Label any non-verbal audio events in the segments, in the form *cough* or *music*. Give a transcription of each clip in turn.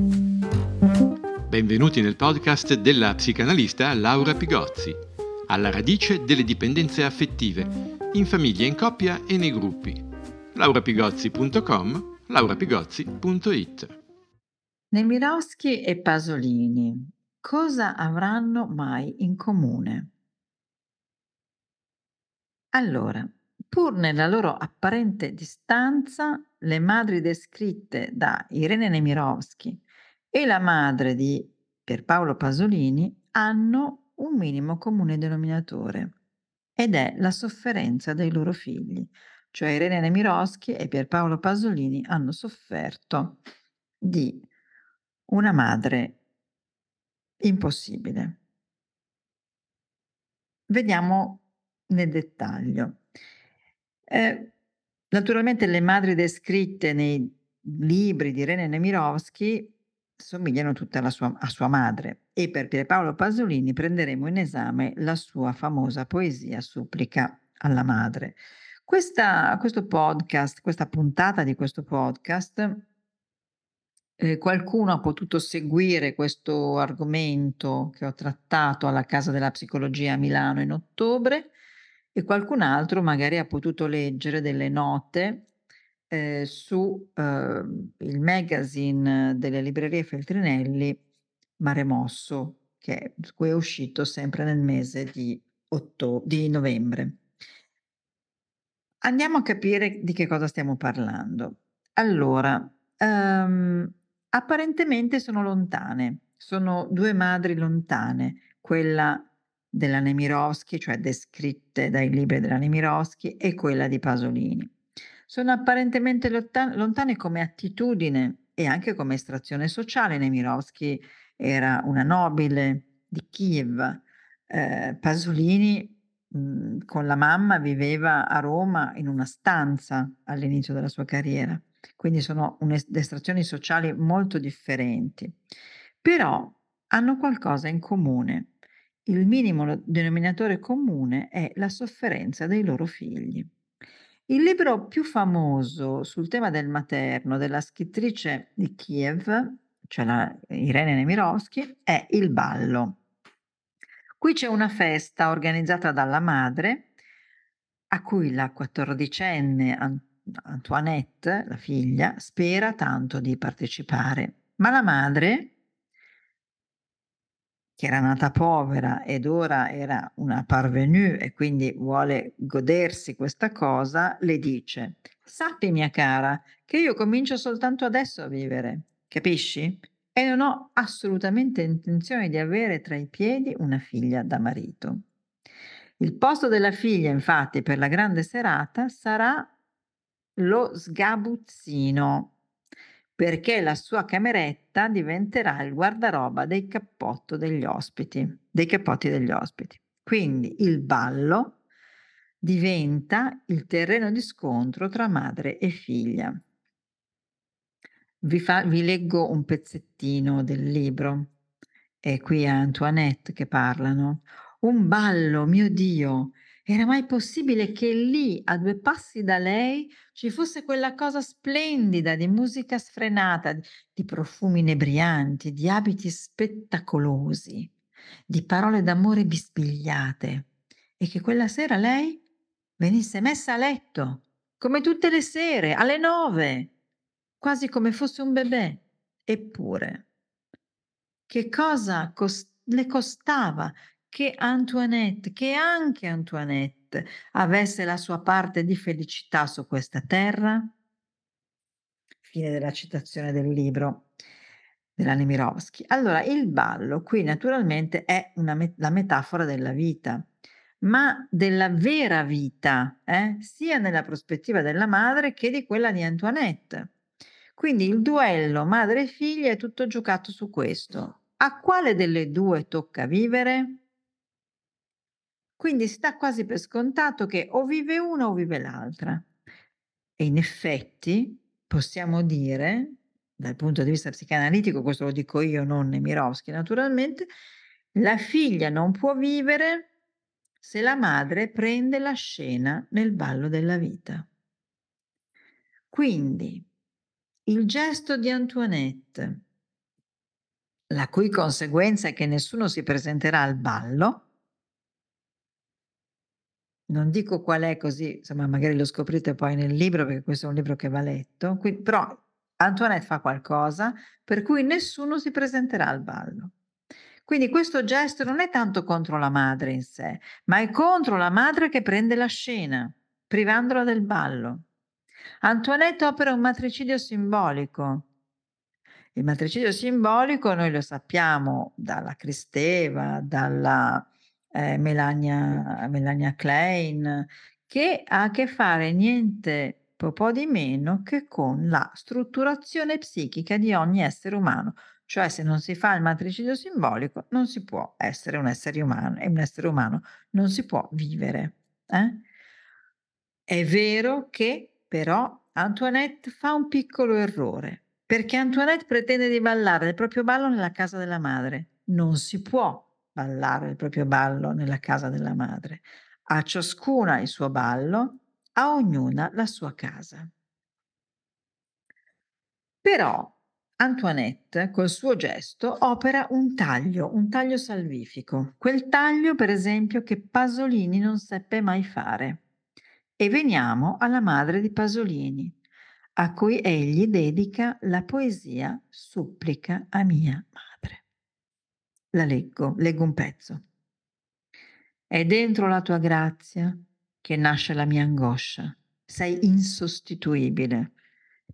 Benvenuti nel podcast della psicanalista Laura Pigozzi, alla radice delle dipendenze affettive, in famiglia, in coppia e nei gruppi. laurapigozzi.com, laurapigozzi.it Nemirovsky e Pasolini, cosa avranno mai in comune? Allora, pur nella loro apparente distanza, le madri descritte da Irene Nemirovsky e la madre di Pierpaolo Pasolini hanno un minimo comune denominatore ed è la sofferenza dei loro figli. Cioè Irene Nemirovsky e Pierpaolo Pasolini hanno sofferto di una madre impossibile. Vediamo nel dettaglio. Eh, naturalmente le madri descritte nei libri di Irene Nemirovsky somigliano tutte alla sua, a sua madre e per Pierpaolo Pasolini prenderemo in esame la sua famosa poesia Supplica alla madre. Questa, questo podcast, questa puntata di questo podcast, eh, qualcuno ha potuto seguire questo argomento che ho trattato alla Casa della Psicologia a Milano in ottobre e qualcun altro magari ha potuto leggere delle note eh, su eh, il magazine delle librerie Feltrinelli Mare Mosso, che è uscito sempre nel mese di, otto- di novembre. Andiamo a capire di che cosa stiamo parlando. Allora, um, apparentemente sono lontane, sono due madri lontane, quella della Nemirovsky, cioè descritte dai libri della Nemirovsky, e quella di Pasolini sono apparentemente lontane come attitudine e anche come estrazione sociale. Nemirovsky era una nobile di Kiev, eh, Pasolini mh, mhmm, con la mamma viveva a Roma in una stanza all'inizio della sua carriera, quindi sono estrazioni sociali molto differenti, però hanno qualcosa in comune. Il minimo denominatore comune è la sofferenza dei loro figli. Il libro più famoso sul tema del materno della scrittrice di Kiev, cioè la Irene Nemirovsky, è Il ballo. Qui c'è una festa organizzata dalla madre a cui la quattordicenne Antoinette, la figlia, spera tanto di partecipare, ma la madre che era nata povera ed ora era una parvenue e quindi vuole godersi questa cosa, le dice, sappi mia cara che io comincio soltanto adesso a vivere, capisci? E non ho assolutamente intenzione di avere tra i piedi una figlia da marito. Il posto della figlia, infatti, per la grande serata sarà lo sgabuzzino, perché la sua cameretta diventerà il guardaroba dei degli ospiti, dei cappotti degli ospiti. Quindi il ballo diventa il terreno di scontro tra madre e figlia. Vi, fa, vi leggo un pezzettino del libro. È qui Antoinette che parlano. Un ballo, mio Dio, era mai possibile che lì, a due passi da lei, ci fosse quella cosa splendida di musica sfrenata, di profumi inebrianti, di abiti spettacolosi, di parole d'amore bisbigliate, e che quella sera lei venisse messa a letto, come tutte le sere, alle nove, quasi come fosse un bebè. Eppure, che cosa cost- le costava che Antoinette, che anche Antoinette avesse la sua parte di felicità su questa terra? Fine della citazione del libro della Nemirovsky. Allora, il ballo qui naturalmente è met- la metafora della vita, ma della vera vita, eh? sia nella prospettiva della madre che di quella di Antoinette. Quindi il duello madre e figlia è tutto giocato su questo. A quale delle due tocca vivere? Quindi si dà quasi per scontato che o vive una o vive l'altra. E in effetti possiamo dire, dal punto di vista psicanalitico, questo lo dico io, non Nemirovsky naturalmente, la figlia non può vivere se la madre prende la scena nel ballo della vita. Quindi il gesto di Antoinette la cui conseguenza è che nessuno si presenterà al ballo. Non dico qual è così, insomma, magari lo scoprite poi nel libro, perché questo è un libro che va letto. Qui, però Antoinette fa qualcosa per cui nessuno si presenterà al ballo. Quindi questo gesto non è tanto contro la madre in sé, ma è contro la madre che prende la scena, privandola del ballo. Antoinette opera un matricidio simbolico. Il matricidio simbolico noi lo sappiamo dalla Cristeva, dalla eh, Melania, Melania Klein, che ha a che fare niente po' di meno che con la strutturazione psichica di ogni essere umano. Cioè se non si fa il matricidio simbolico non si può essere un essere umano e un essere umano non si può vivere. Eh? È vero che però Antoinette fa un piccolo errore, perché Antoinette pretende di ballare il proprio ballo nella casa della madre. Non si può ballare il proprio ballo nella casa della madre. A ciascuna il suo ballo, a ognuna la sua casa. Però Antoinette, col suo gesto, opera un taglio, un taglio salvifico, quel taglio, per esempio, che Pasolini non seppe mai fare. E veniamo alla madre di Pasolini, a cui egli dedica la poesia Supplica a mia madre. La leggo, leggo un pezzo. È dentro la tua grazia che nasce la mia angoscia. Sei insostituibile.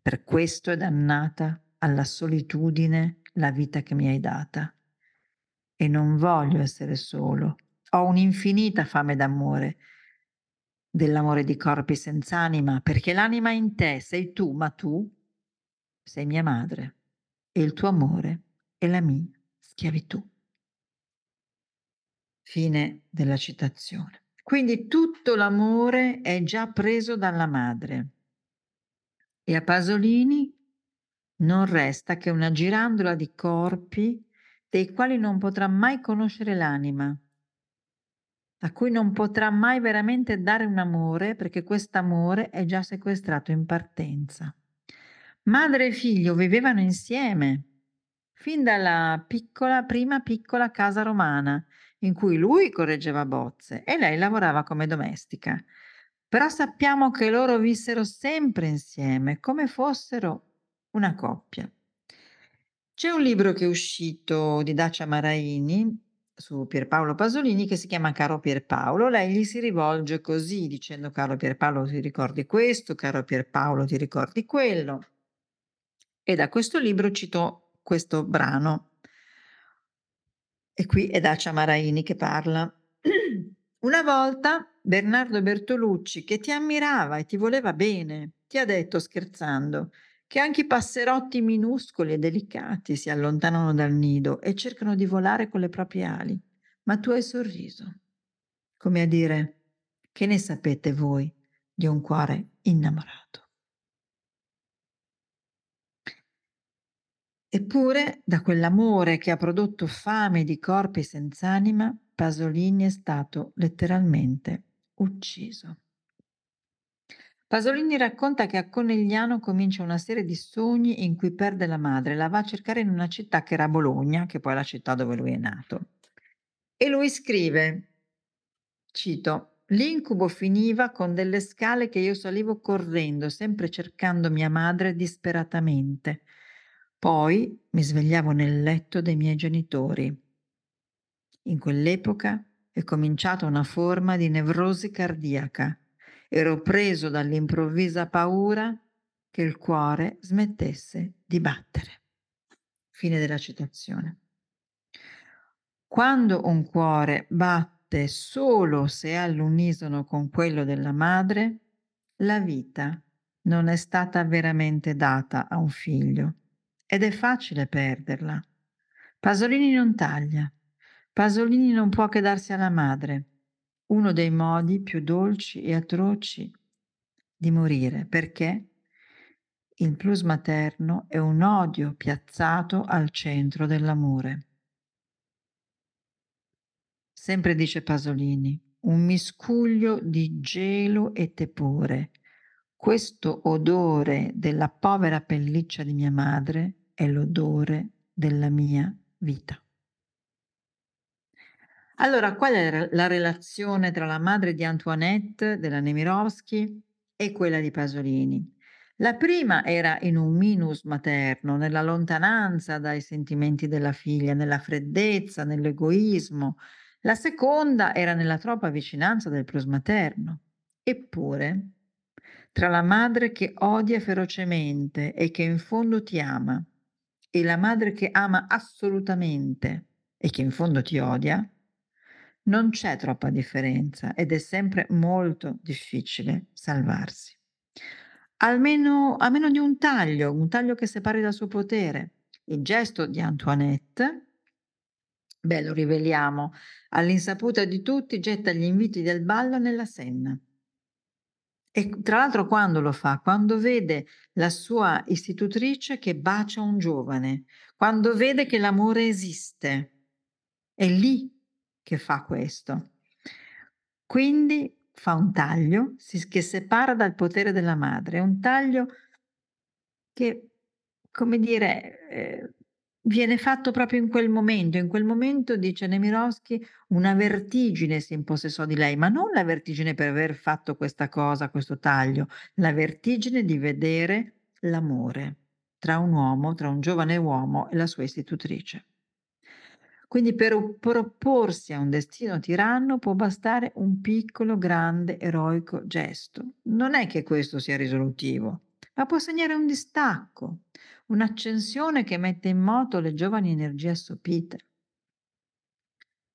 Per questo è dannata alla solitudine la vita che mi hai data. E non voglio essere solo. Ho un'infinita fame d'amore, dell'amore di corpi senza anima, perché l'anima in te sei tu, ma tu sei mia madre e il tuo amore è la mia schiavitù. Fine della citazione. Quindi tutto l'amore è già preso dalla madre. E a Pasolini non resta che una girandola di corpi dei quali non potrà mai conoscere l'anima, a cui non potrà mai veramente dare un amore perché quest'amore è già sequestrato in partenza. Madre e figlio vivevano insieme fin dalla piccola, prima piccola casa romana, in cui lui correggeva bozze e lei lavorava come domestica. Però sappiamo che loro vissero sempre insieme, come fossero una coppia. C'è un libro che è uscito di Dacia Maraini su Pierpaolo Pasolini che si chiama Caro Pierpaolo. Lei gli si rivolge così dicendo caro Pierpaolo ti ricordi questo, caro Pierpaolo ti ricordi quello. E da questo libro cito questo brano. E qui è Dacia Maraini che parla. *clears throat* Una volta Bernardo Bertolucci, che ti ammirava e ti voleva bene, ti ha detto scherzando che anche i passerotti minuscoli e delicati si allontanano dal nido e cercano di volare con le proprie ali, ma tu hai sorriso, come a dire, che ne sapete voi di un cuore innamorato? Eppure, da quell'amore che ha prodotto fame di corpi senza anima, Pasolini è stato letteralmente ucciso. Pasolini racconta che a Conegliano comincia una serie di sogni in cui perde la madre, la va a cercare in una città che era Bologna, che poi è la città dove lui è nato. E lui scrive, cito, l'incubo finiva con delle scale che io salivo correndo, sempre cercando mia madre disperatamente. Poi mi svegliavo nel letto dei miei genitori. In quell'epoca è cominciata una forma di nevrosi cardiaca Ero preso dall'improvvisa paura che il cuore smettesse di battere. Fine della citazione. Quando un cuore batte solo se è all'unisono con quello della madre, la vita non è stata veramente data a un figlio ed è facile perderla. Pasolini non taglia, Pasolini non può che darsi alla madre, uno dei modi più dolci e atroci di morire, perché il plus materno è un odio piazzato al centro dell'amore. Sempre dice Pasolini, un miscuglio di gelo e tepore. Questo odore della povera pelliccia di mia madre è l'odore della mia vita. Allora, qual è la relazione tra la madre di Antoinette, della Nemirovsky, e quella di Pasolini? La prima era in un minus materno, nella lontananza dai sentimenti della figlia, nella freddezza, nell'egoismo. La seconda era nella troppa vicinanza del plus materno. Eppure, tra la madre che odia ferocemente e che in fondo ti ama, e la madre che ama assolutamente e che in fondo ti odia, non c'è troppa differenza ed è sempre molto difficile salvarsi. Almeno, a meno di un taglio, un taglio che separi dal suo potere. Il gesto di Antoinette, beh, lo riveliamo, all'insaputa di tutti getta gli inviti del ballo nella Senna. E tra l'altro quando lo fa? Quando vede la sua istitutrice che bacia un giovane, quando vede che l'amore esiste. È lì che fa questo. Quindi fa un taglio che separa dal potere della madre, un taglio che, come dire, eh, viene fatto proprio in quel momento. In quel momento, dice Nemirovsky, una vertigine si impossessò di lei, ma non la vertigine per aver fatto questa cosa, questo taglio, la vertigine di vedere l'amore tra un uomo, tra un giovane uomo e la sua istitutrice. Quindi per opporsi a un destino tiranno può bastare un piccolo, grande, eroico gesto. Non è che questo sia risolutivo, ma può segnare un distacco, un'accensione che mette in moto le giovani energie assopite.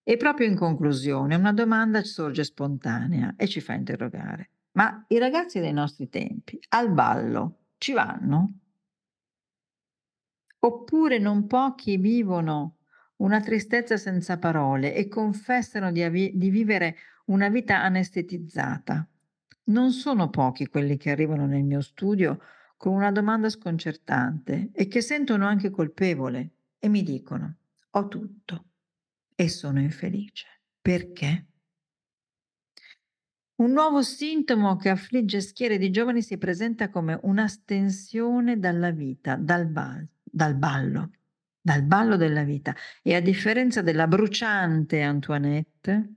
E proprio in conclusione una domanda sorge spontanea e ci fa interrogare. Ma i ragazzi dei nostri tempi al ballo ci vanno? Oppure non pochi vivono una tristezza senza parole e confessano di, avi- di vivere una vita anestetizzata. Non sono pochi quelli che arrivano nel mio studio con una domanda sconcertante e che sentono anche colpevole e mi dicono ho tutto e sono infelice. Perché? Un nuovo sintomo che affligge schiere di giovani si presenta come un'astensione dalla vita, dal, bal- dal ballo dal ballo della vita e a differenza della bruciante Antoinette,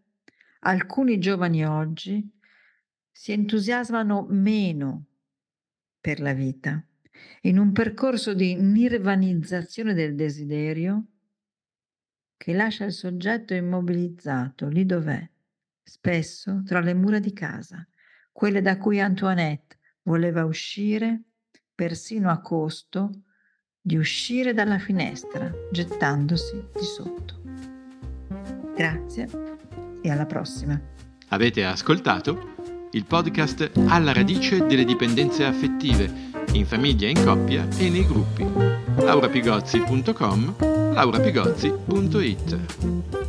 alcuni giovani oggi si entusiasmano meno per la vita in un percorso di nirvanizzazione del desiderio che lascia il soggetto immobilizzato lì dov'è, spesso tra le mura di casa, quelle da cui Antoinette voleva uscire persino a costo di uscire dalla finestra gettandosi di sotto. Grazie e alla prossima. Avete ascoltato il podcast Alla radice delle dipendenze affettive, in famiglia, in coppia e nei gruppi. laurapigozzi.com, laurapigozzi.it